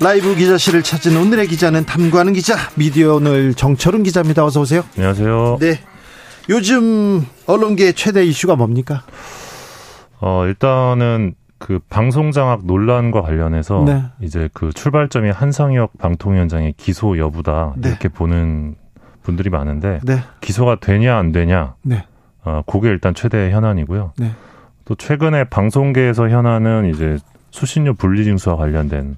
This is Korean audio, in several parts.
라이브 기자실을 찾은 오늘의 기자는 탐구하는 기자 미디어 오늘 정철은 기자입니다. 어서 오세요. 안녕하세요. 네. 요즘 언론계 최대 이슈가 뭡니까? 어 일단은 그 방송 장악 논란과 관련해서 네. 이제 그 출발점이 한상혁 방통위원장의 기소 여부다 네. 이렇게 보는 분들이 많은데 네. 기소가 되냐 안 되냐 네. 어 그게 일단 최대 현안이고요. 네. 또 최근에 방송계에서 현안은 이제 수신료 분리징수와 관련된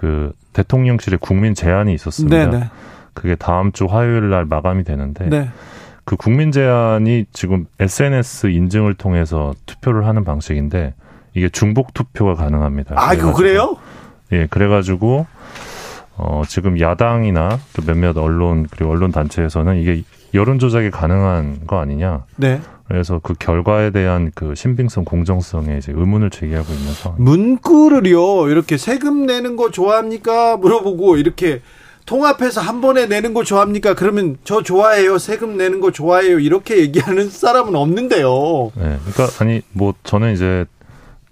그 대통령실의 국민 제안이 있었습니다. 네네. 네. 그게 다음 주 화요일 날 마감이 되는데 네. 그 국민 제안이 지금 SNS 인증을 통해서 투표를 하는 방식인데 이게 중복 투표가 가능합니다. 아, 그 그래요? 예, 그래가지고 어 지금 야당이나 또 몇몇 언론 그리고 언론 단체에서는 이게 여론 조작이 가능한 거 아니냐. 네. 그래서 그 결과에 대한 그 신빙성, 공정성에 이제 의문을 제기하고 있는 상황. 문구를요 이렇게 세금 내는 거 좋아합니까 물어보고 이렇게 통합해서 한 번에 내는 거 좋아합니까? 그러면 저 좋아해요. 세금 내는 거 좋아해요. 이렇게 얘기하는 사람은 없는데요. 네, 그러니까 아니 뭐 저는 이제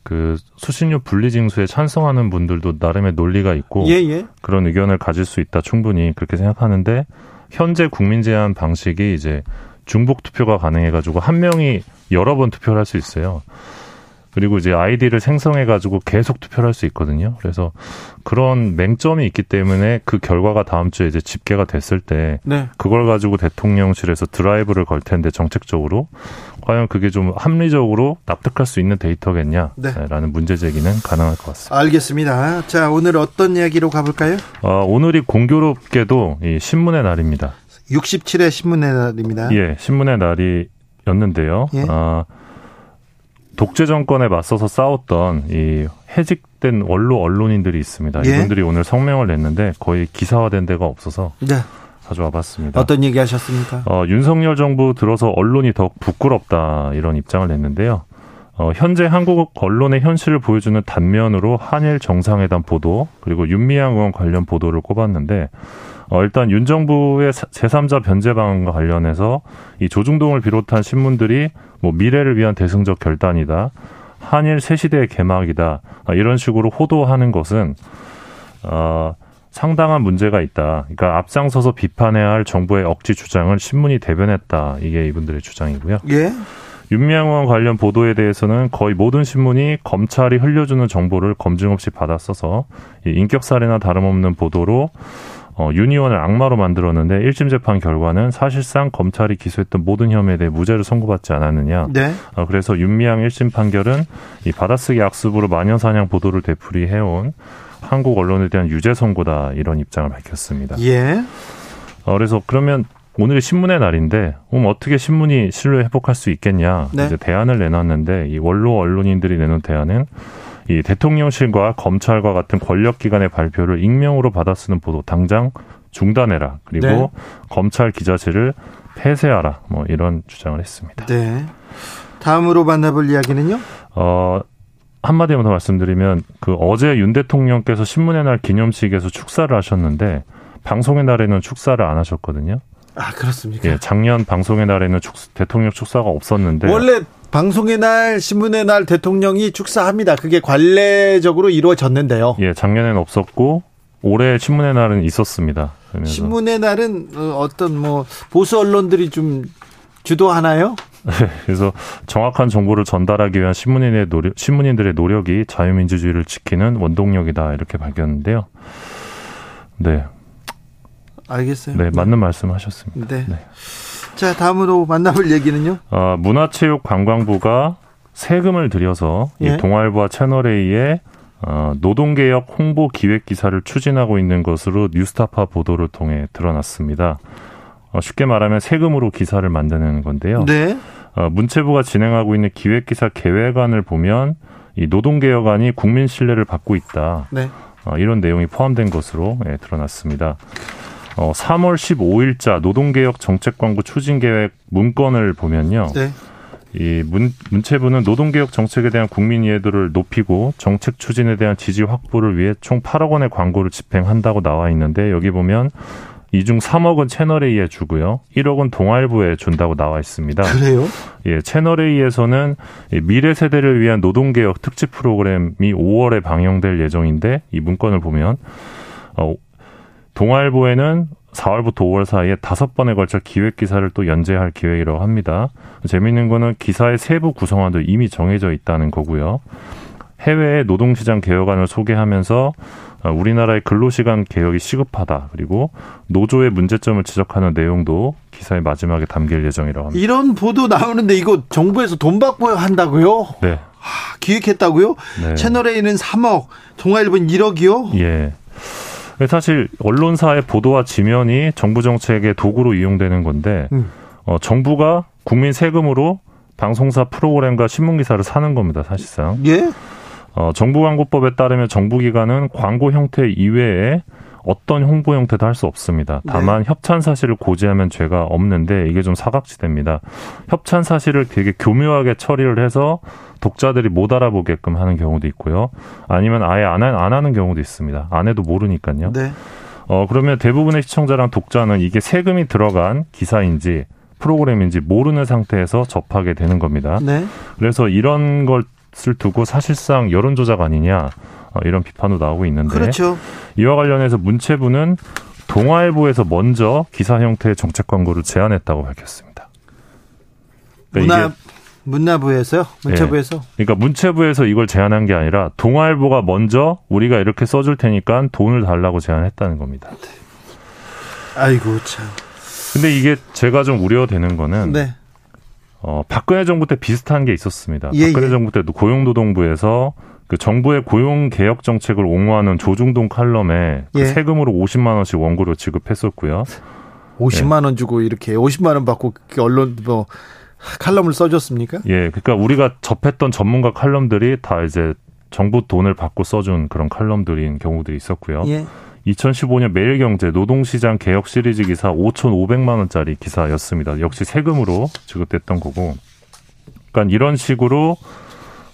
그 수신료 분리징수에 찬성하는 분들도 나름의 논리가 있고 예, 예. 그런 의견을 가질 수 있다 충분히 그렇게 생각하는데 현재 국민 제한 방식이 이제 중복 투표가 가능해가지고 한 명이 여러 번 투표를 할 수 있어요. 그리고 이제 아이디를 생성해가지고 계속 투표를 할 수 있거든요. 그래서 그런 맹점이 있기 때문에 그 결과가 다음 주에 이제 집계가 됐을 때 네. 그걸 가지고 대통령실에서 드라이브를 걸 텐데 정책적으로 과연 그게 좀 합리적으로 납득할 수 있는 데이터겠냐라는 네. 문제 제기는 가능할 것 같습니다. 알겠습니다. 자 오늘 어떤 이야기로 가볼까요? 어, 오늘이 공교롭게도 이 신문의 날입니다. 67회 신문의 날입니다. 예, 신문의 날이었는데요. 예? 아, 독재 정권에 맞서서 싸웠던 이 해직된 원로 언론인들이 있습니다. 예? 이분들이 오늘 성명을 냈는데 거의 기사화된 데가 없어서 네. 가져와 봤습니다. 어떤 얘기 하셨습니까? 어, 윤석열 정부 들어서 언론이 더 부끄럽다 이런 입장을 냈는데요. 어, 현재 한국 언론의 현실을 보여주는 단면으로 한일 정상회담 보도 그리고 윤미향 의원 관련 보도를 꼽았는데 어, 일단 윤 정부의 제3자 변제 방안과 관련해서 이 조중동을 비롯한 신문들이 뭐 미래를 위한 대승적 결단이다. 한일 새 시대의 개막이다. 어, 이런 식으로 호도하는 것은 어 상당한 문제가 있다. 그러니까 앞장서서 비판해야 할 정부의 억지 주장을 신문이 대변했다. 이게 이분들의 주장이고요. 예. 윤미향 관련 보도에 대해서는 거의 모든 신문이 검찰이 흘려주는 정보를 검증 없이 받아써서 인격 살해나 다름없는 보도로 어, 유니원을 악마로 만들었는데 1심 재판 결과는 사실상 검찰이 기소했던 모든 혐의에 대해 무죄를 선고받지 않았느냐. 네. 어, 그래서 윤미향 1심 판결은 이 받아쓰기 악습으로 마녀사냥 보도를 되풀이해온 한국 언론에 대한 유죄 선고다 이런 입장을 밝혔습니다. 예. 어, 그래서 그러면 오늘이 신문의 날인데 그럼 어떻게 신문이 신뢰 회복할 수 있겠냐 네. 이제 대안을 내놨는데 이 원로 언론인들이 내놓은 대안은 이 대통령실과 검찰과 같은 권력기관의 발표를 익명으로 받아 쓰는 보도 당장 중단해라. 그리고 네. 검찰 기자실을 폐쇄하라. 뭐 이런 주장을 했습니다. 네. 다음으로 만나볼 이야기는요? 어, 한마디만 더 말씀드리면 그 어제 윤 대통령께서 신문의 날 기념식에서 축사를 하셨는데 방송의 날에는 축사를 안 하셨거든요. 아 그렇습니까? 예, 작년 방송의 날에는 축, 대통령 축사가 없었는데 원래 방송의 날, 신문의 날 대통령이 축사합니다. 그게 관례적으로 이루어졌는데요. 예, 작년에는 없었고 올해 신문의 날은 있었습니다. 그러면서. 신문의 날은 어, 어떤 뭐 보수 언론들이 좀 주도하나요? 네, 그래서 정확한 정보를 전달하기 위한 신문인의 노력, 신문인들의 노력이 자유민주주의를 지키는 원동력이다 이렇게 밝혔는데요. 네. 알겠어요. 네, 맞는 말씀 하셨습니다. 네. 네. 자, 다음으로 만나볼 얘기는요? 어, 문화체육관광부가 세금을 들여서 예. 이 동아일보와 채널A의 어, 노동개혁 홍보 기획 기사를 추진하고 있는 것으로 뉴스타파 보도를 통해 드러났습니다. 어, 쉽게 말하면 세금으로 기사를 만드는 건데요. 네. 어, 문체부가 진행하고 있는 기획 기사 계획안을 보면 이 노동개혁안이 국민 신뢰를 받고 있다. 네. 어, 이런 내용이 포함된 것으로 예, 드러났습니다. 어, 3월 15일자 노동개혁 정책광고 추진계획 문건을 보면요. 네. 이 문, 문체부는 노동개혁 정책에 대한 국민 이해도를 높이고 정책 추진에 대한 지지 확보를 위해 총 8억 원의 광고를 집행한다고 나와 있는데 여기 보면 이 중 3억은 채널A에 주고요. 1억은 동아일보에 준다고 나와 있습니다. 그래요? 예, 채널A에서는 미래 세대를 위한 노동개혁 특집 프로그램이 5월에 방영될 예정인데 이 문건을 보면 어, 동아일보에는 4월부터 5월 사이에 다섯 번에 걸쳐 기획 기사를 또 연재할 계획이라고 합니다. 재미있는 거는 기사의 세부 구성안도 이미 정해져 있다는 거고요. 해외의 노동시장 개혁안을 소개하면서 어, 우리나라의 근로시간 개혁이 시급하다. 그리고 노조의 문제점을 지적하는 내용도 기사의 마지막에 담길 예정이라고 합니다. 이런 보도 나오는데 이거 정부에서 돈 받고 한다고요? 네. 하, 기획했다고요? 네. 채널A는 3억, 동아일보는 1억이요? 예. 사실 언론사의 보도와 지면이 정부 정책의 도구로 이용되는 건데 음. 어, 정부가 국민 세금으로 방송사 프로그램과 신문 기사를 사는 겁니다, 사실상. 예? 어, 정부 광고법에 따르면 정부 기관은 광고 형태 이외에 어떤 홍보 형태도 할 수 없습니다. 네. 다만 네. 협찬 사실을 고지하면 죄가 없는데 이게 좀 사각지대입니다. 협찬 사실을 되게 교묘하게 처리를 해서 독자들이 못 알아보게끔 하는 경우도 있고요. 아니면 아예 안, 안 하는 경우도 있습니다. 안 해도 모르니까요. 네. 어, 그러면 대부분의 시청자랑 독자는 이게 세금이 들어간 기사인지 프로그램인지 모르는 상태에서 접하게 되는 겁니다. 네. 그래서 이런 것을 두고 사실상 여론조작 아니냐 어, 이런 비판도 나오고 있는데 그렇죠. 이와 관련해서 문체부는 동아일보에서 먼저 기사 형태의 정책 광고를 제안했다고 밝혔습니다. 그러니까 문화 문화부에서요? 문체부에서? 네. 그러니까 문체부에서 이걸 제안한 게 아니라 동아일보가 먼저 우리가 이렇게 써줄 테니까 돈을 달라고 제안했다는 겁니다. 아이고 참. 근데 이게 제가 좀 우려되는 거는 네. 어, 박근혜 정부 때 비슷한 게 있었습니다. 예, 박근혜 예. 정부 때도 고용노동부에서 그 정부의 고용 개혁 정책을 옹호하는 조중동 칼럼에 그 예. 그 세금으로 50만 원씩 원고료 지급했었고요. 50만 예. 원 주고 이렇게 50만 원 받고 언론 뭐 칼럼을 써줬습니까? 예, 그러니까 우리가 접했던 전문가 칼럼들이 다 이제 정부 돈을 받고 써준 그런 칼럼들인 경우들이 있었고요. 예. 2015년 매일경제 노동시장 개혁 시리즈 기사 5,500만 원짜리 기사였습니다. 역시 세금으로 지급됐던 거고. 그러니까 이런 식으로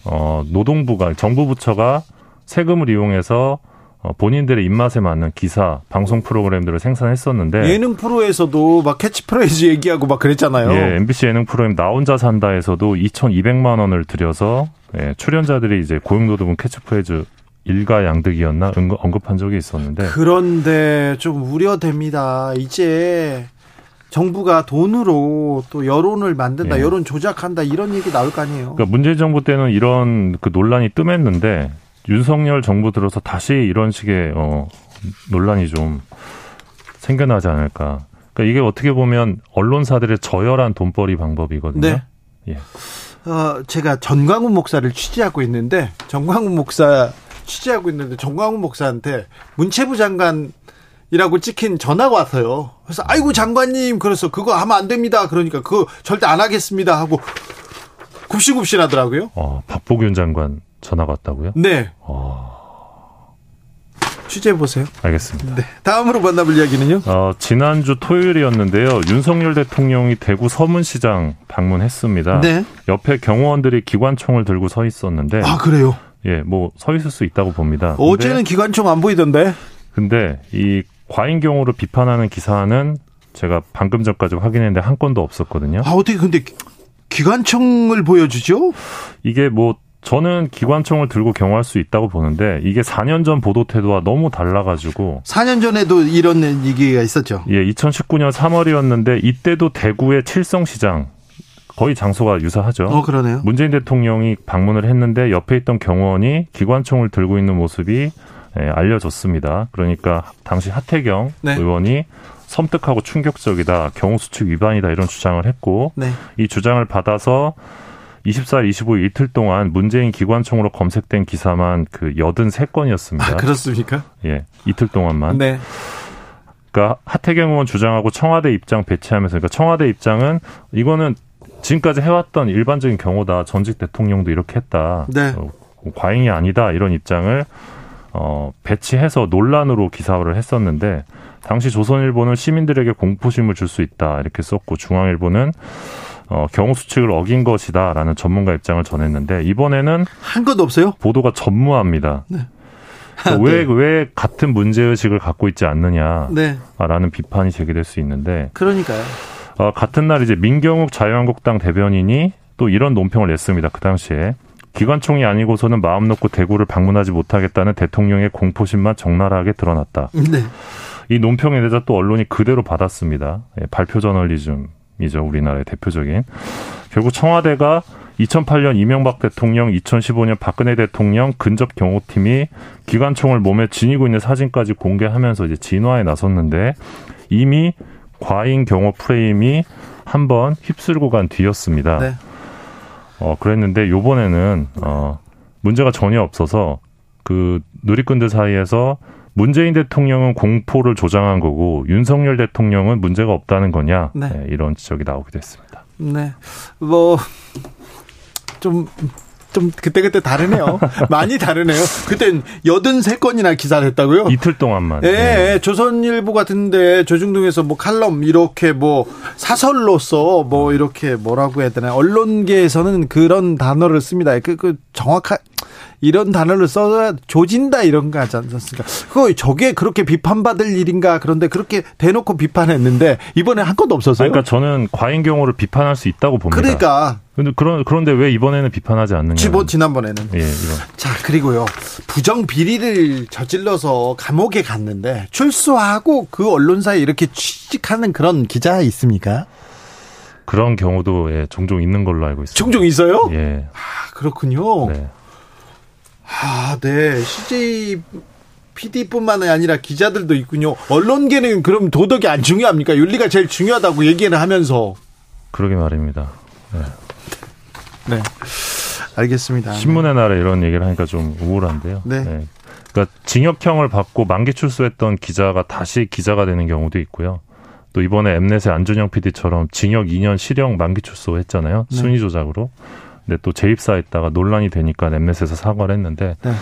어, 노동부가 정부 부처가 세금을 이용해서 어, 본인들의 입맛에 맞는 기사, 방송 프로그램들을 생산했었는데 예능 프로에서도 막 캐치프레이즈 얘기하고 막 그랬잖아요. 예, MBC 예능 프로그램 나 혼자 산다에서도 2,200만 원을 들여서 예, 출연자들이 이제 고용노동부 캐치프레이즈 일가 양득이었나 언급한 적이 있었는데 그런데 좀 우려됩니다. 이제 정부가 돈으로 또 여론을 만든다, 예. 여론 조작한다 이런 얘기 나올 거 아니에요. 그러니까 문재인 정부 때는 이런 그 논란이 뜸했는데 윤석열 정부 들어서 다시 이런 식의 어 논란이 좀 생겨나지 않을까. 그러니까 이게 어떻게 보면 언론사들의 저열한 돈벌이 방법이거든요. 네. 예. 어, 제가 전광훈 목사를 취재하고 있는데 전광훈 목사 취재하고 있는데 정광훈 목사한테 문체부 장관 이라고 찍힌 전화가 왔어요. 그래서 아이고 장관님 그래서 그거 하면 안 됩니다. 그러니까 그거 절대 안 하겠습니다 하고 굽신굽신하더라고요. 어, 박보균 장관 전화가 왔다고요? 네. 어... 취재해 보세요. 알겠습니다. 네. 다음으로 만나볼 이야기는요? 어, 지난주 토요일이었는데요. 윤석열 대통령이 대구 서문시장 방문했습니다. 네. 옆에 경호원들이 기관총을 들고 서 있었는데 아 그래요? 예, 뭐 서 있을 수 있다고 봅니다. 어제는 기관총 안 보이던데. 근데 이 과잉 경우를 비판하는 기사는 제가 방금 전까지 확인했는데 한 건도 없었거든요. 아 어떻게 근데 기관총을 보여주죠? 이게 뭐 저는 기관총을 들고 경호할 수 있다고 보는데 이게 4년 전 보도 태도와 너무 달라가지고 4년 전에도 이런 얘기가 있었죠. 예, 2019년 3월이었는데 이때도 대구의 칠성시장 거의 장소가 유사하죠. 어, 그러네요. 문재인 대통령이 방문을 했는데 옆에 있던 경호원이 기관총을 들고 있는 모습이 예, 알려졌습니다. 그러니까 당시 하태경 네. 의원이 섬뜩하고 충격적이다. 경호 수칙 위반이다. 이런 주장을 했고 네. 이 주장을 받아서 24일, 25일 이틀 동안 문재인 기관총으로 검색된 기사만 그 83건이었습니다. 아, 그렇습니까? 예. 이틀 동안만. 네. 그러니까 하태경 의원 주장하고 청와대 입장 배치하면서 그러니까 청와대 입장은 이거는 지금까지 해왔던 일반적인 경우다. 전직 대통령도 이렇게 했다. 네. 어, 과잉이 아니다. 이런 입장을 어, 배치해서 논란으로 기사화를 했었는데 당시 조선일보는 시민들에게 공포심을 줄 수 있다 이렇게 썼고 중앙일보는 어, 경우 수칙을 어긴 것이다라는 전문가 입장을 전했는데 이번에는 한 것도 없어요? 보도가 전무합니다. 네. 왜왜 네. 왜 같은 문제 의식을 갖고 있지 않느냐라는 네. 비판이 제기될 수 있는데 그러니까요. 어, 같은 날 이제 민경욱 자유한국당 대변인이 또 이런 논평을 냈습니다. 그 당시에 기관총이 아니고서는 마음 놓고 대구를 방문하지 못하겠다는 대통령의 공포심만 적나라하게 드러났다. 네. 이 논평에 대해서 또 언론이 그대로 받았습니다. 예, 발표 저널리즘이죠. 우리나라의 대표적인. 결국 청와대가 2008년 이명박 대통령, 2015년 박근혜 대통령 근접 경호팀이 기관총을 몸에 지니고 있는 사진까지 공개하면서 이제 진화에 나섰는데 이미 과잉 경호 프레임이 한번 휩쓸고 간 뒤였습니다. 네. 어, 그랬는데 요번에는 어, 문제가 전혀 없어서 그 누리꾼들 사이에서 문재인 대통령은 공포를 조장한 거고 윤석열 대통령은 문제가 없다는 거냐 네. 네, 이런 지적이 나오게 됐습니다. 네, 뭐 좀 좀 그때그때 다르네요. 많이 다르네요. 그땐 여든 세 건이나 기사를 했다고요? 이틀 동안만. 예, 네. 조선일보 같은데 조중동에서 뭐 칼럼 이렇게 뭐 사설로서 뭐 이렇게 뭐라고 해야 되나 언론계에서는 그런 단어를 씁니다. 그, 그 정확한 이런 단어를 써야 조진다 이런 거 하지 않습니까? 그거 저게 그렇게 비판받을 일인가 그런데 그렇게 대놓고 비판했는데 이번에 한 건도 없었어요. 그러니까 저는 과잉 경우를 비판할 수 있다고 봅니다. 그러니까 근데 그런 그런데 왜 이번에는 비판하지 않느냐? 지뭐 지난번에는. 예, 이런. 자 그리고요 부정 비리를 저질러서 감옥에 갔는데 출소하고 그 언론사에 이렇게 취직하는 그런 기자 있습니까? 그런 경우도 예, 종종 있는 걸로 알고 있습니다. 종종 있어요? 예. 아 그렇군요. 네. 아, 네. CJ PD뿐만 아니라 기자들도 있군요. 언론계는 그럼 도덕이 안 중요합니까? 윤리가 제일 중요하다고 얘기를 하면서. 그러게 말입니다. 네. 네. 알겠습니다. 신문의 날에 이런 얘기를 하니까 좀 우울한데요. 네. 네. 그러니까 징역형을 받고 만기 출소했던 기자가 다시 기자가 되는 경우도 있고요. 또 이번에 엠넷의 안준영 PD처럼 징역 2년 실형 만기 출소했잖아요. 네. 순위 조작으로. 근데 또 재입사했다가 논란이 되니까 엠넷에서 사과를 했는데 네.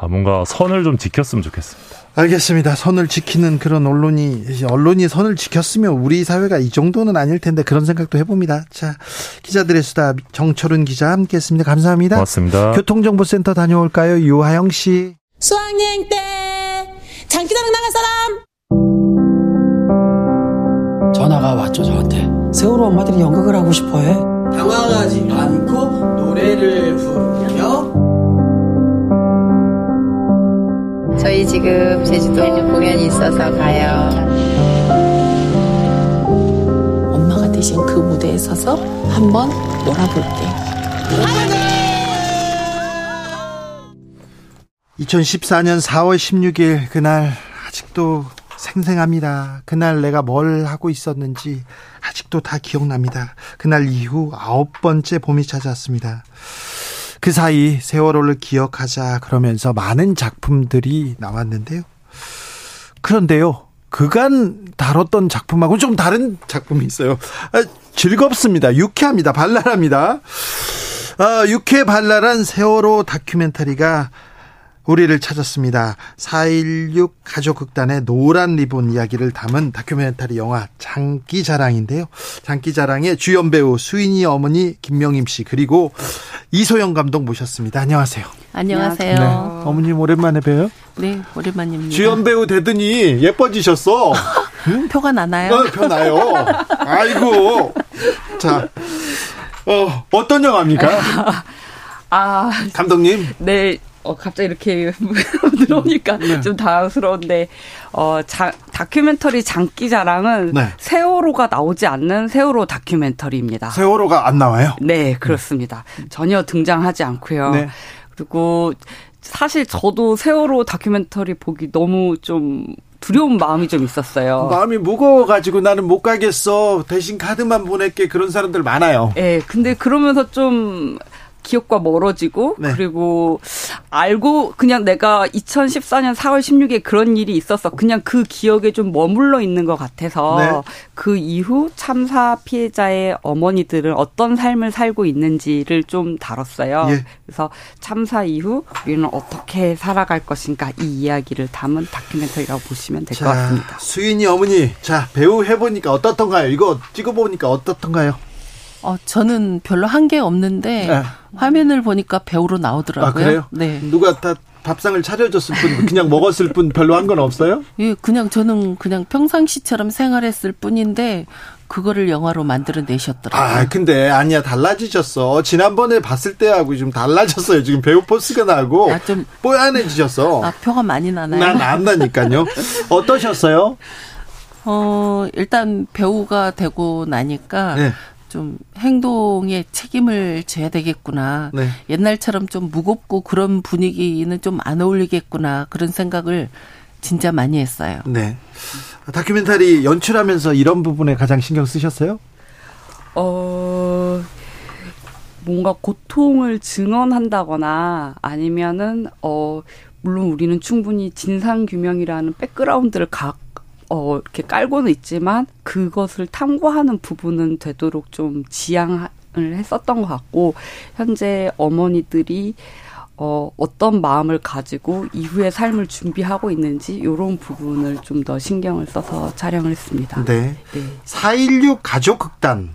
아, 뭔가 선을 좀 지켰으면 좋겠습니다. 알겠습니다. 선을 지키는 그런 언론이 언론이 선을 지켰으면 우리 사회가 이 정도는 아닐 텐데 그런 생각도 해봅니다. 자 기자들의 수다 정철은 기자 함께했습니다. 감사합니다. 고맙습니다. 교통정보센터 다녀올까요, 유하영 씨? 수학여행 때 장기자랑 나간 사람. 전화가 왔죠 저한테. 세월호 엄마들이 연극을 하고 싶어해. 당황하지 않고 노래를 부르며 저희 지금 제주도 공연이 있어서 가요. 엄마가 대신 그 무대에 서서 한번 놀아볼게. 2014년 4월 16일 그날 아직도 생생합니다. 그날 내가 뭘 하고 있었는지 아직도 다 기억납니다. 그날 이후 아홉 번째 봄이 찾아왔습니다. 그 사이 세월호를 기억하자 그러면서 많은 작품들이 나왔는데요. 그런데요. 그간 다뤘던 작품하고 좀 다른 작품이 있어요. 아, 즐겁습니다. 유쾌합니다. 발랄합니다. 아, 유쾌 발랄한 세월호 다큐멘터리가 우리를 찾았습니다. 4.16 가족극단의 노란 리본 이야기를 담은 다큐멘터리 영화 장기자랑인데요. 장기자랑의 주연 배우 수인이 어머니 김명임 씨 그리고 이소영 감독 모셨습니다. 안녕하세요. 안녕하세요. 네. 어머님 오랜만에 뵈요? 네, 오랜만입니다. 주연 배우 되더니 예뻐지셨어. 응? 표가 나나요? 어, 표 나요. 아이고. 자, 어, 어떤 영화입니까? 아, 감독님. 네, 어, 갑자기 이렇게 들어오니까 네. 좀 당황스러운데, 어, 자, 다큐멘터리 장기 자랑은 네. 세월호가 나오지 않는 세월호 다큐멘터리입니다. 세월호가 안 나와요? 네, 그렇습니다. 네. 전혀 등장하지 않고요. 네. 그리고 사실 저도 세월호 다큐멘터리 보기 너무 좀 두려운 마음이 좀 있었어요. 마음이 무거워가지고 나는 못 가겠어. 대신 카드만 보낼게. 그런 사람들 많아요. 예, 근데 그러면서 좀 기억과 멀어지고 네. 그리고 알고 그냥 내가 2014년 4월 16일에 그런 일이 있어서 그냥 그 기억에 좀 머물러 있는 것 같아서 네. 그 이후 참사 피해자의 어머니들은 어떤 삶을 살고 있는지를 좀 다뤘어요. 예. 그래서 참사 이후 우리는 어떻게 살아갈 것인가 이 이야기를 담은 다큐멘터리라고 보시면 될 것 같습니다. 수인이 어머니, 자 배우 해보니까 어떻던가요? 이거 찍어보니까 어떻던가요? 어, 저는 별로 한 게 없는데 네. 화면을 보니까 배우로 나오더라고요. 아, 그래요? 네. 누가 다 밥상을 차려줬을 뿐, 그냥 먹었을 뿐 별로 한 건 없어요? 예, 그냥 저는 그냥 평상시처럼 생활했을 뿐인데 그거를 영화로 만들어 내셨더라고요. 아, 근데 아니야 달라지셨어. 지난번에 봤을 때하고 좀 달라졌어요. 지금 배우 포스가 나고 아, 좀 뽀얀해지셨어. 아, 표가 많이 나나요? 난안 나니까요. 어떠셨어요? 어, 일단 배우가 되고 나니까 네. 좀 행동에 책임을 져야 되겠구나. 네. 옛날처럼 좀 무겁고 그런 분위기는 좀 안 어울리겠구나. 그런 생각을 진짜 많이 했어요. 네. 다큐멘터리 연출하면서 이런 부분에 가장 신경 쓰셨어요? 어, 뭔가 고통을 증언한다거나 아니면은, 어, 물론 우리는 충분히 진상규명이라는 백그라운드를 각 어, 이렇게 깔고는 있지만 그것을 탐구하는 부분은 되도록 좀 지양을 했었던 것 같고 현재 어머니들이 어, 어떤 마음을 가지고 이후의 삶을 준비하고 있는지 이런 부분을 좀 더 신경을 써서 촬영을 했습니다. 네. 네. 4.16 가족 극단.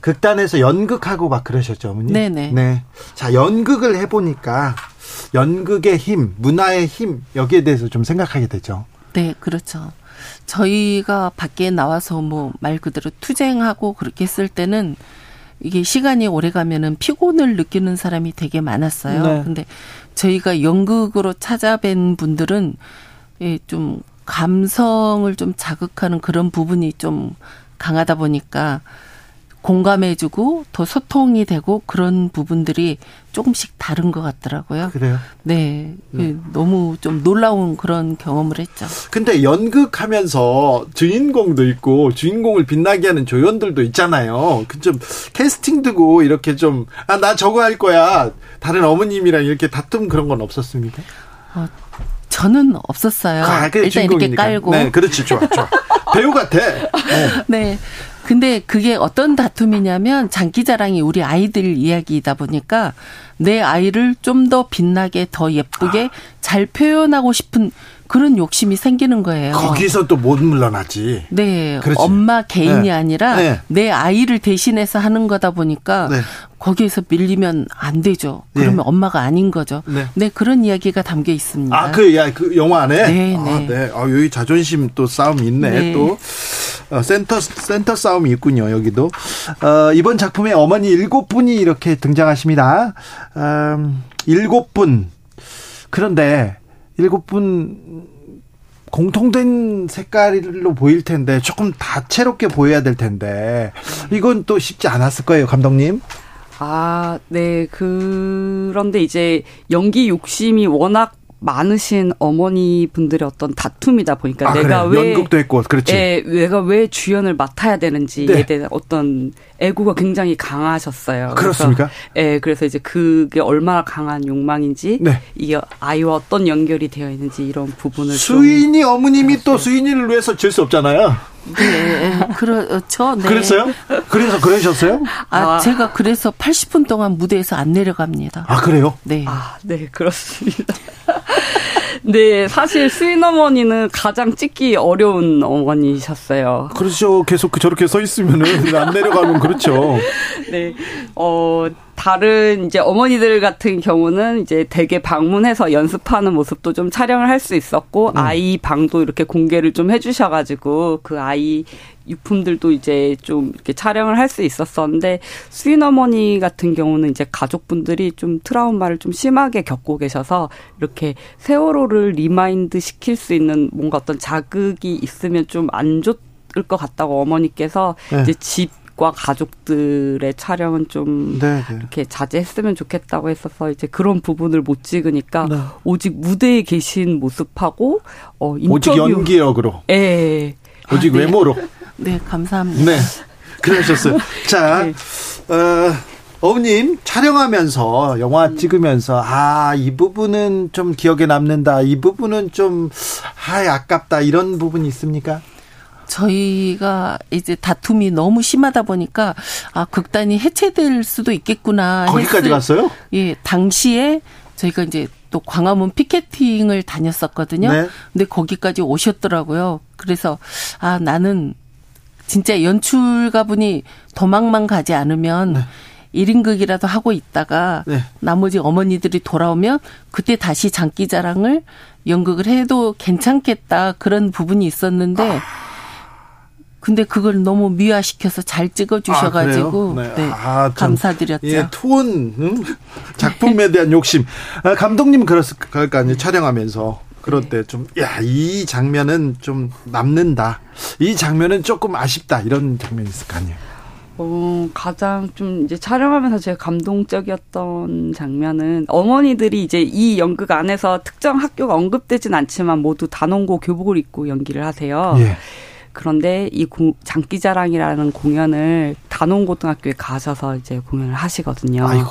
극단에서 연극하고 막 그러셨죠, 어머니? 네네. 네. 자, 연극을 해보니까 연극의 힘, 문화의 힘, 여기에 대해서 좀 생각하게 되죠. 네, 그렇죠. 저희가 밖에 나와서 뭐 말 그대로 투쟁하고 그렇게 했을 때는 이게 시간이 오래 가면은 피곤을 느끼는 사람이 되게 많았어요. 네. 근데 저희가 연극으로 찾아뵌 분들은 예, 좀 감성을 좀 자극하는 그런 부분이 좀 강하다 보니까 공감해주고 더 소통이 되고 그런 부분들이 조금씩 다른 것 같더라고요. 그래요? 네. 네. 너무 좀 놀라운 그런 경험을 했죠. 근데 연극하면서 주인공도 있고 주인공을 빛나게 하는 조연들도 있잖아요. 그 좀 캐스팅 두고 이렇게 좀, 아, 나 저거 할 거야. 다른 어머님이랑 이렇게 다툼 그런 건 없었습니까? 어, 저는 없었어요. 아, 일단 주인공이니까. 이렇게 깔고. 네, 그렇지. 좋아, 좋아. 배우 같아. 네. 네. 근데 그게 어떤 다툼이냐면 장기자랑이 우리 아이들 이야기이다 보니까 내 아이를 좀 더 빛나게 더 예쁘게 아. 잘 표현하고 싶은 그런 욕심이 생기는 거예요. 거기서 또 못 물러나지. 네. 그렇지. 엄마 개인이 네. 아니라 네. 내 아이를 대신해서 하는 거다 보니까 네. 거기에서 밀리면 안 되죠. 그러면 네. 엄마가 아닌 거죠. 네. 네. 그런 이야기가 담겨 있습니다. 아, 그, 야, 그 영화 안에? 네, 아, 네. 네. 아, 여기 자존심 또 싸움 있네, 네. 또. 어, 센터, 센터 싸움이 있군요, 여기도. 어, 이번 작품에 어머니 일곱 분이 이렇게 등장하십니다. 음, 일곱 분. 그런데, 일곱 분 공통된 색깔로 보일 텐데 조금 다채롭게 보여야 될 텐데 이건 또 쉽지 않았을 거예요, 감독님. 아, 네. 그런데 이제 연기 욕심이 워낙 많으신 어머니 분들의 어떤 다툼이다 보니까 아, 내가 그래. 왜 연극도 했고 그렇지. 예, 내가 왜 주연을 맡아야 되는지에 네. 대한 어떤 애구가 굉장히 강하셨어요. 그렇습니까? 그래서, 예, 그래서 이제 그게 얼마나 강한 욕망인지 네. 이 아이와 어떤 연결이 되어 있는지 이런 부분을 수인이 어머님이 또 수인이를 위해서 질 수 없잖아요. 네, 그렇죠. 네. 그랬어요? 그래서 그러셨어요? 아, 아, 제가 그래서 80분 동안 무대에서 안 내려갑니다. 아, 그래요? 네. 아, 네, 그렇습니다. 네, 사실 수인 어머니는 가장 찍기 어려운 어머니셨어요. 그렇죠. 계속 그 저렇게 서 있으면은 안 내려가면 그렇죠. 네. 어, 다른 이제 어머니들 같은 경우는 이제 대개 방문해서 연습하는 모습도 좀 촬영을 할 수 있었고 음. 아이 방도 이렇게 공개를 좀 해주셔가지고 그 아이 유품들도 이제 좀 이렇게 촬영을 할 수 있었었는데 수인 어머니 같은 경우는 이제 가족분들이 좀 트라우마를 좀 심하게 겪고 계셔서 이렇게 세월호를 remind 시킬 수 있는 뭔가 어떤 자극이 있으면 좀 안 좋을 것 같다고 어머니께서 네. 이제 집 과 가족들의 촬영은 좀 네, 네. 이렇게 자제했으면 좋겠다고 했어서 이제 그런 부분을 못 찍으니까 네. 오직 무대에 계신 모습하고 어 인터뷰 오직 연기력으로 예 오직 아, 네. 외모로 네 감사합니다 네 그러셨어요 자 네. 어. 어머님 촬영하면서 영화 음. 찍으면서 아 이 부분은 좀 기억에 남는다 이 부분은 좀 아, 아깝다 이런 부분이 있습니까? 저희가 이제 다툼이 너무 심하다 보니까 아 극단이 해체될 수도 있겠구나. 거기까지 했을, 갔어요? 예, 당시에 저희가 이제 또 광화문 피켓팅을 다녔었거든요. 네. 근데 거기까지 오셨더라고요. 그래서 아 나는 진짜 연출가분이 도망만 가지 않으면 네. 1인극이라도 하고 있다가 네. 나머지 어머니들이 돌아오면 그때 다시 장기자랑을 연극을 해도 괜찮겠다 그런 부분이 있었는데 근데 그걸 너무 미화시켜서 잘 찍어주셔가지고 아, 네. 네. 아, 감사드렸죠. 예, 톤 음? 작품에 대한 욕심. 아, 감독님 그랬을 거 아니에요. 촬영하면서 그럴 네. 때좀 야 이 장면은 좀 남는다. 이 장면은 조금 아쉽다 이런 장면이 있을 거 아니에요. 어, 가장 좀 이제 촬영하면서 제가 감동적이었던 장면은 어머니들이 이제 이 연극 안에서 특정 학교가 언급되진 않지만 모두 단원고 교복을 입고 연기를 하세요. 예. 그런데 이 고, 장기자랑이라는 공연을 단원고등학교에 가셔서 이제 공연을 하시거든요. 아이고.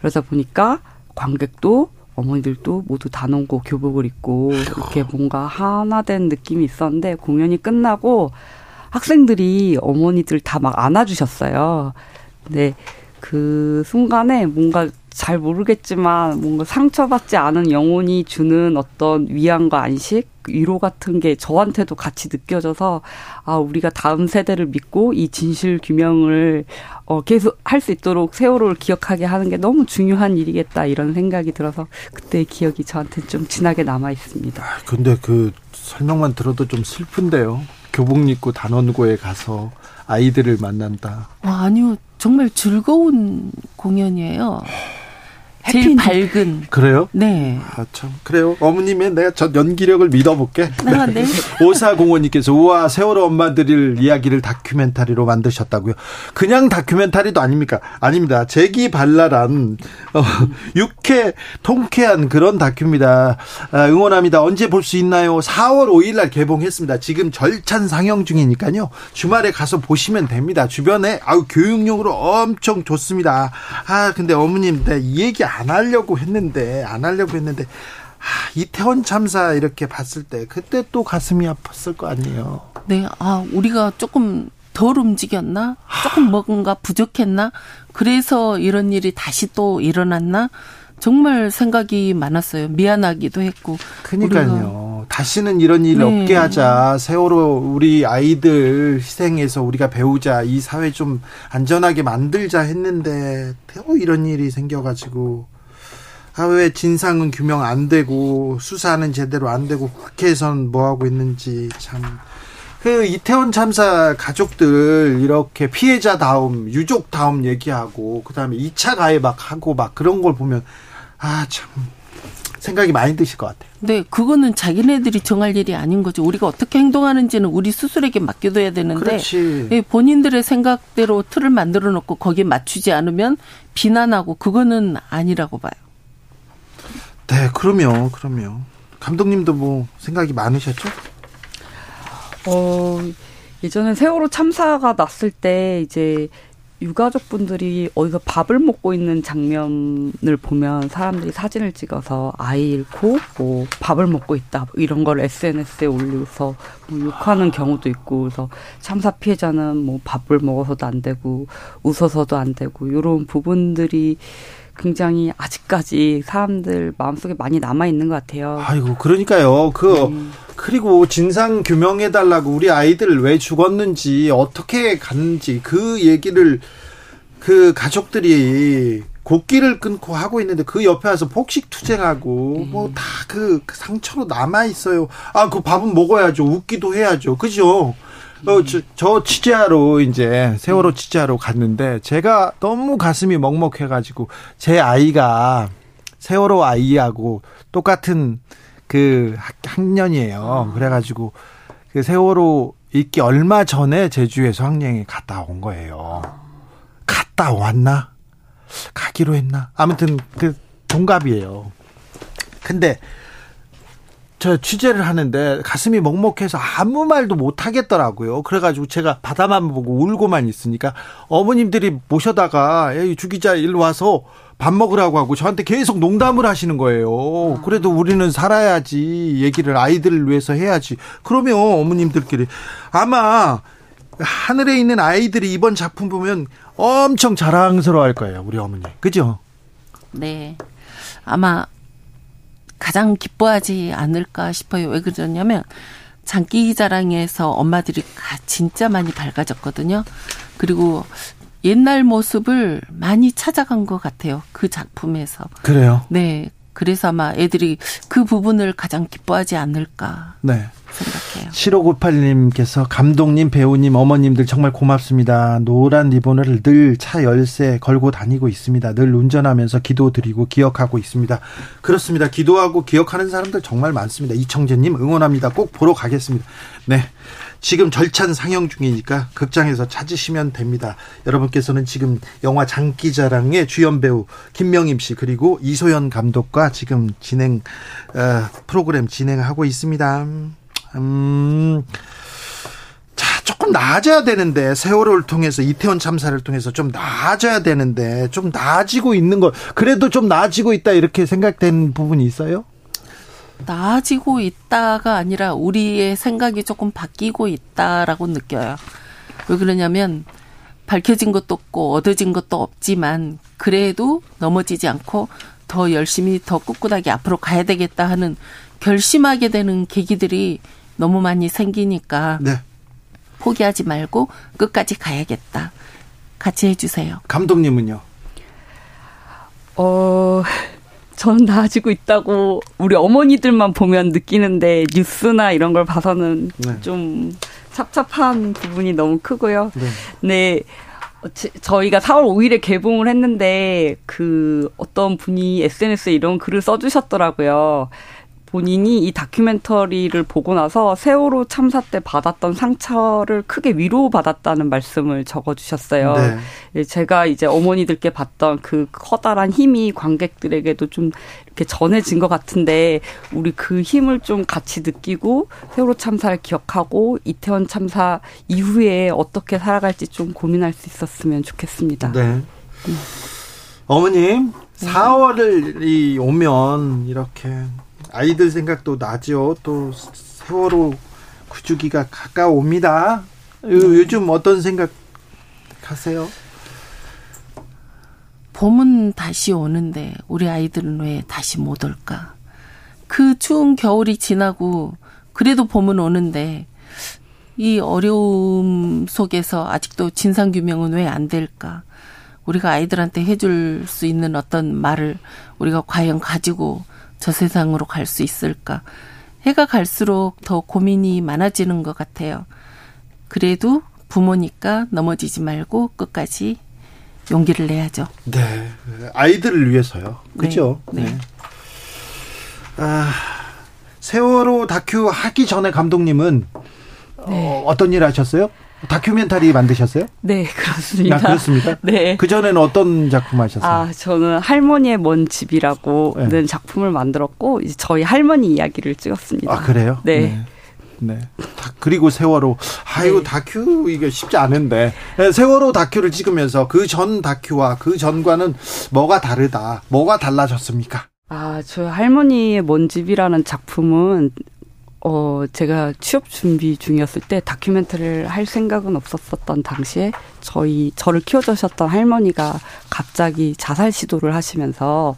그러다 보니까 관객도 어머니들도 모두 단원고 교복을 입고 이렇게 뭔가 하나 된 느낌이 있었는데 공연이 끝나고 학생들이 어머니들 다 막 안아주셨어요. 근데 그 순간에 뭔가 잘 모르겠지만 뭔가 상처받지 않은 영혼이 주는 어떤 위안과 안식, 위로 같은 게 저한테도 같이 느껴져서 아 우리가 다음 세대를 믿고 이 진실 규명을 어 계속 할 수 있도록 세월호를 기억하게 하는 게 너무 중요한 일이겠다 이런 생각이 들어서 그때의 기억이 저한테 좀 진하게 남아 있습니다. 아, 근데 그 설명만 들어도 좀 슬픈데요. 교복 입고 단원고에 가서 아이들을 만난다. 아, 아니요. 정말 즐거운 공연이에요. 제일 밝은. 그래요? 네. 아, 참. 그래요. 어머님의 내가 저 연기력을 믿어볼게. 아, 네. 오사공원님께서 우와, 세월호 엄마들을 이야기를 다큐멘터리로 만드셨다고요. 그냥 다큐멘터리도 아닙니까? 아닙니다. 재기 발랄한, 어, 유쾌, 통쾌한 그런 다큐입니다. 아, 응원합니다. 언제 볼 수 있나요? 4월 5일 날 개봉했습니다. 지금 절찬 상영 중이니까요. 주말에 가서 보시면 됩니다. 주변에, 아우, 교육용으로 엄청 좋습니다. 아, 근데 어머님, 네, 이 얘기 안 하려고 했는데 안 하려고 했는데 아, 이태원 참사 이렇게 봤을 때 그때 또 가슴이 아팠을 거 아니에요. 네, 아 우리가 조금 덜 움직였나? 조금 뭔가 부족했나? 그래서 이런 일이 다시 또 일어났나? 정말 생각이 많았어요. 미안하기도 했고. 그러니까요. 다시는 이런 일 네. 없게 하자. 세월호 우리 아이들 희생해서 우리가 배우자. 이 사회 좀 안전하게 만들자 했는데 또 이런 일이 생겨가지고 사회 진상은 규명 안 되고 수사는 제대로 안 되고 국회에선 뭐 하고 있는지 참. 그 이태원 참사 가족들 이렇게 피해자 다음 유족 다음 얘기하고 그다음에 2차 가해 막 하고 막 그런 걸 보면 아, 참. 생각이 많이 드실 것 같아요. 네, 그거는 자기네들이 정할 일이 아닌 거죠. 우리가 어떻게 행동하는지는 우리 스스로에게 맡겨둬야 되는데 네, 본인들의 생각대로 틀을 만들어 놓고 거기에 맞추지 않으면 비난하고 그거는 아니라고 봐요. 네, 그러면 그러면 감독님도 뭐 생각이 많으셨죠? 어, 예전에 세월호 참사가 났을 때 이제 유가족분들이 어디서 밥을 먹고 있는 장면을 보면 사람들이 사진을 찍어서 아이 잃고 뭐 밥을 먹고 있다. 뭐 이런 걸 SNS에 올려서 뭐 욕하는 경우도 있고. 그래서 참사 피해자는 뭐 밥을 먹어서도 안 되고 웃어서도 안 되고 이런 부분들이 굉장히 아직까지 사람들 마음속에 많이 남아 있는 것 같아요. 아이고 그러니까요. 그 음. 그리고 진상 규명해 달라고 우리 아이들 왜 죽었는지 어떻게 갔는지 그 얘기를 그 가족들이 곡기를 끊고 하고 있는데 그 옆에 와서 폭식 투쟁하고 음. 뭐다그 그 상처로 남아 있어요. 아 그 밥은 먹어야죠. 웃기도 해야죠. 그죠? 어, 저, 저 취재하러 이제 세월호 취재하러 갔는데 제가 너무 가슴이 먹먹해가지고 제 아이가 세월호 아이하고 똑같은 그 학, 학년이에요. 그래가지고 그 세월호 있기 얼마 전에 제주에 수학여행에 갔다 온 거예요. 갔다 왔나? 가기로 했나? 아무튼 그 동갑이에요. 근데 저 취재를 하는데 가슴이 먹먹해서 아무 말도 못 하겠더라고요. 그래가지고 제가 바다만 보고 울고만 있으니까 어머님들이 모셔다가 이 주기자 일로 와서 밥 먹으라고 하고 저한테 계속 농담을 하시는 거예요. 그래도 우리는 살아야지 얘기를 아이들을 위해서 해야지. 그러면 어머님들끼리 아마 하늘에 있는 아이들이 이번 작품 보면 엄청 자랑스러워할 거예요. 우리 어머니. 그죠? 네. 아마 가장 기뻐하지 않을까 싶어요. 왜 그러냐면 장기 자랑에서 엄마들이 진짜 많이 밝아졌거든요. 그리고 옛날 모습을 많이 찾아간 것 같아요. 그 작품에서. 그래요? 네. 그래서 아마 애들이 그 부분을 가장 기뻐하지 않을까. 네. 생각해요. 7598님께서 감독님, 배우님, 어머님들 정말 고맙습니다. 노란 리본을 늘 차 열쇠 걸고 다니고 있습니다. 늘 운전하면서 기도 드리고 기억하고 있습니다. 그렇습니다. 기도하고 기억하는 사람들 정말 많습니다. 이청재님 응원합니다. 꼭 보러 가겠습니다. 네. 지금 절찬 상영 중이니까 극장에서 찾으시면 됩니다. 여러분께서는 지금 영화 장기자랑의 주연 배우 김명임 씨 그리고 이소연 감독과 지금 진행 어, 프로그램 진행하고 있습니다. 음. 자, 조금 나아져야 되는데, 세월호를 통해서, 이태원 참사를 통해서 좀 나아져야 되는데, 좀 나아지고 있는 거, 그래도 좀 나아지고 있다, 이렇게 생각된 부분이 있어요? 나아지고 있다가 아니라 우리의 생각이 조금 바뀌고 있다라고 느껴요. 왜 그러냐면 밝혀진 것도 없고 얻어진 것도 없지만 그래도 넘어지지 않고 더 열심히 더 꿋꿋하게 앞으로 가야 되겠다 하는 결심하게 되는 계기들이 너무 많이 생기니까 네. 포기하지 말고 끝까지 가야겠다. 같이 해주세요. 감독님은요? 어, 저는 나아지고 있다고 우리 어머니들만 보면 느끼는데 뉴스나 이런 걸 봐서는 네. 좀 찹찹한 부분이 너무 크고요. 네. 네. 저희가 4월 5일에 개봉을 했는데 그 어떤 분이 SNS에 이런 글을 써주셨더라고요. 본인이 이 다큐멘터리를 보고 나서 세월호 참사 때 받았던 상처를 크게 위로받았다는 말씀을 적어주셨어요. 네. 예, 제가 이제 어머니들께 봤던 그 커다란 힘이 관객들에게도 좀 이렇게 전해진 것 같은데 우리 그 힘을 좀 같이 느끼고 세월호 참사를 기억하고 이태원 참사 이후에 어떻게 살아갈지 좀 고민할 수 있었으면 좋겠습니다. 네. 음. 어머님, 4월이 오면 이렇게 아이들 생각도 나죠. 또 세월호 구주기가 가까옵니다. 요즘 어떤 생각 하세요? 봄은 다시 오는데 우리 아이들은 왜 다시 못 올까? 그 추운 겨울이 지나고 그래도 봄은 오는데 이 어려움 속에서 아직도 진상 규명은 왜 안 될까? 우리가 아이들한테 해줄 수 있는 어떤 말을 우리가 과연 가지고 저 세상으로 갈 수 있을까? 해가 갈수록 더 고민이 많아지는 것 같아요. 그래도 부모니까 넘어지지 말고 끝까지 용기를 내야죠. 네. 아이들을 위해서요. 그죠? 네. 네. 아, 세월호 다큐 하기 전에 감독님은 네. 어, 어떤 일 하셨어요? 다큐멘터리 만드셨어요? 네, 그렇습니다. 아, 그렇습니까? 네. 그 전에는 어떤 작품 하셨어요? 아, 저는 할머니의 먼 집이라고는 네. 작품을 만들었고 이제 저희 할머니 이야기를 찍었습니다. 아, 그래요? 네. 네. 네. 그리고 세월호. 아이고, 네. 다큐, 이게 쉽지 않은데. 네, 세월호 다큐를 찍으면서 그 전 다큐와 그 전과는 뭐가 다르다. 뭐가 달라졌습니까? 아, 저 할머니의 먼 집이라는 작품은 어, 제가 취업 준비 중이었을 때 다큐멘터리를 할 생각은 없었었던 당시에 저희, 저를 키워주셨던 할머니가 갑자기 자살 시도를 하시면서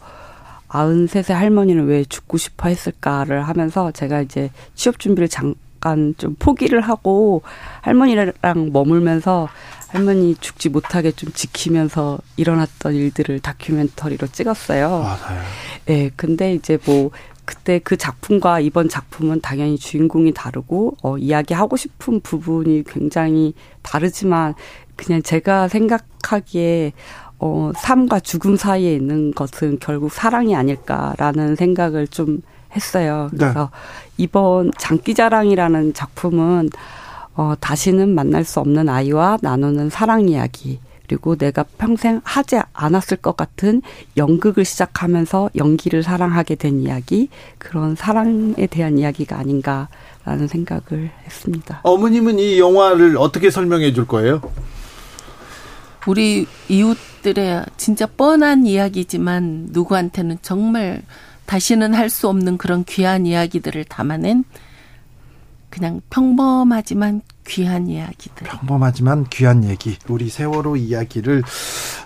93세 할머니는 왜 죽고 싶어 했을까를 하면서 제가 이제 취업 준비를 잠깐 좀 포기를 하고 할머니랑 머물면서 할머니 죽지 못하게 좀 지키면서 일어났던 일들을 다큐멘터리로 찍었어요. 맞아요. 예, 네, 근데 이제 뭐 그때 그 작품과 이번 작품은 당연히 주인공이 다르고 어, 이야기하고 싶은 부분이 굉장히 다르지만 그냥 제가 생각하기에 어, 삶과 죽음 사이에 있는 것은 결국 사랑이 아닐까라는 생각을 좀 했어요. 네. 그래서 네. 이번 장기자랑이라는 작품은 어, 다시는 만날 수 없는 아이와 나누는 사랑 이야기. 그리고 내가 평생 하지 않았을 것 같은 연극을 시작하면서 연기를 사랑하게 된 이야기, 그런 사랑에 대한 이야기가 아닌가라는 생각을 했습니다. 어머님은 이 영화를 어떻게 설명해 줄 거예요? 우리 이웃들의 진짜 뻔한 이야기지만 누구한테는 정말 다시는 할 수 없는 그런 귀한 이야기들을 담아낸 그냥 평범하지만 귀한 이야기들. 평범하지만 귀한 얘기. 우리 세월호 이야기를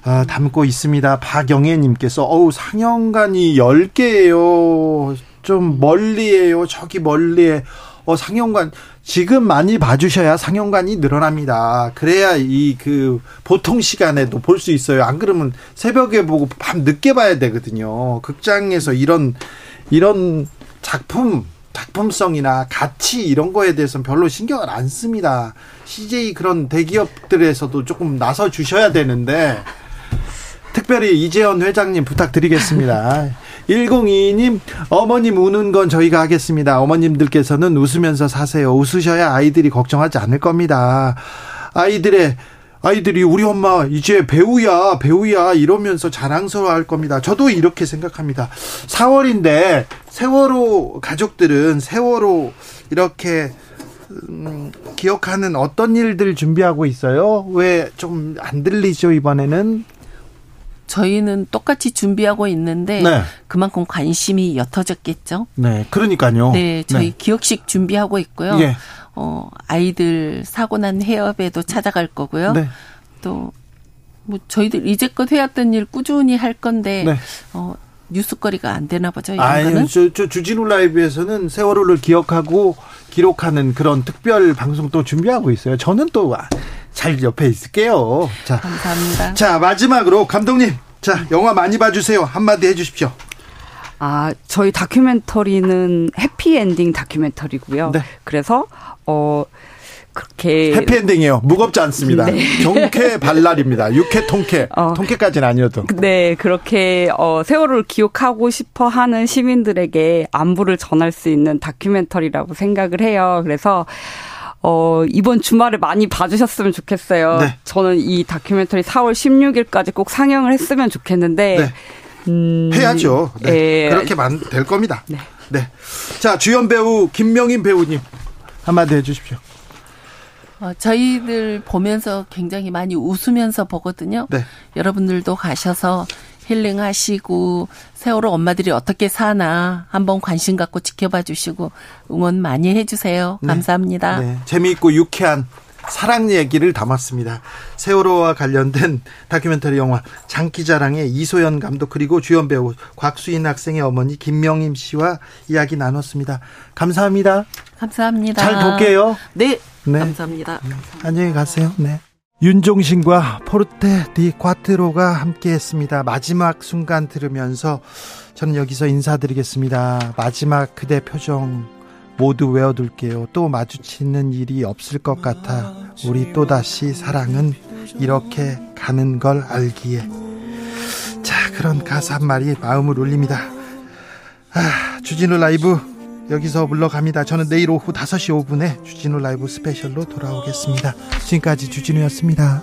아, 담고 있습니다. 박영애 님께서 어우 상영관이 10개예요. 좀 멀리에요. 저기 멀리에. 어 상영관 지금 많이 봐 주셔야 상영관이 늘어납니다. 그래야 이 그 보통 시간에도 볼 수 있어요. 안 그러면 새벽에 보고 밤 늦게 봐야 되거든요. 극장에서 이런 이런 작품 작품성이나 가치 이런 거에 대해서는 별로 신경을 안 씁니다. CJ 그런 대기업들에서도 조금 나서 주셔야 되는데 특별히 이재현 회장님 부탁드리겠습니다. 102님, 어머님 우는 건 저희가 하겠습니다. 어머님들께서는 웃으면서 사세요. 웃으셔야 아이들이 걱정하지 않을 겁니다. 아이들의 아이들이 우리 엄마 이제 배우야 배우야 이러면서 자랑스러워 할 겁니다. 저도 이렇게 생각합니다. 4월인데 세월호 가족들은 세월호 이렇게 음, 기억하는 어떤 일들 준비하고 있어요? 왜 좀 안 들리죠 이번에는? 저희는 똑같이 준비하고 있는데 네. 그만큼 관심이 옅어졌겠죠. 네, 그러니까요. 네, 저희 네. 기억식 준비하고 있고요. 예. 어, 아이들 사고 난 해협에도 찾아갈 거고요. 네. 또 뭐 저희들 이제껏 해왔던 일 꾸준히 할 건데 네. 어, 뉴스거리가 안 되나 보죠. 아니, 저, 저 주진우 라이브에서는 세월호를 기억하고 기록하는 그런 특별 방송 또 준비하고 있어요. 저는 또 잘 옆에 있을게요. 자, 감사합니다. 자, 마지막으로 감독님, 자, 영화 많이 봐주세요. 한마디 해주십시오. 아, 저희 다큐멘터리는 해피엔딩 다큐멘터리고요. 네. 그래서, 어, 그렇게 해피엔딩이에요. 무겁지 않습니다. 네. 경쾌 발랄입니다. 육회 통쾌. 어, 통쾌까지는 아니어도. 네, 그렇게 어, 세월을 기억하고 싶어 하는 시민들에게 안부를 전할 수 있는 다큐멘터리라고 생각을 해요. 그래서 어, 이번 주말에 많이 봐주셨으면 좋겠어요. 네. 저는 이 다큐멘터리 4월 16일까지 꼭 상영을 했으면 좋겠는데. 네. 음, 해야죠. 네. 예. 그렇게 될 겁니다. 네. 네. 자, 주연 배우 김명인 배우님 한마디 해 주십시오. 어, 저희들 보면서 굉장히 많이 웃으면서 보거든요. 네. 여러분들도 가셔서 힐링하시고 세월호 엄마들이 어떻게 사나 한번 관심 갖고 지켜봐 주시고 응원 많이 해주세요. 네. 감사합니다. 네. 재미있고 유쾌한 사랑 얘기를 담았습니다. 세월호와 관련된 다큐멘터리 영화 장기자랑의 이소연 감독 그리고 주연 배우 곽수인 학생의 어머니 김명임 씨와 이야기 나눴습니다. 감사합니다. 감사합니다. 잘 볼게요. 네. 네. 감사합니다. 네. 안녕히 가세요. 네. 윤종신과 포르테 디 콰트로가 함께 했습니다. 마지막 순간 들으면서 저는 여기서 인사드리겠습니다. 마지막 그대 표정 모두 외워둘게요. 또 마주치는 일이 없을 것 같아 우리 또다시 사랑은 이렇게 가는 걸 알기에 자 그런 가사 한 마리 마음을 울립니다. 아, 주진우 라이브 여기서 물러갑니다. 저는 내일 오후 5시 5분에 주진우 라이브 스페셜로 돌아오겠습니다. 지금까지 주진우였습니다.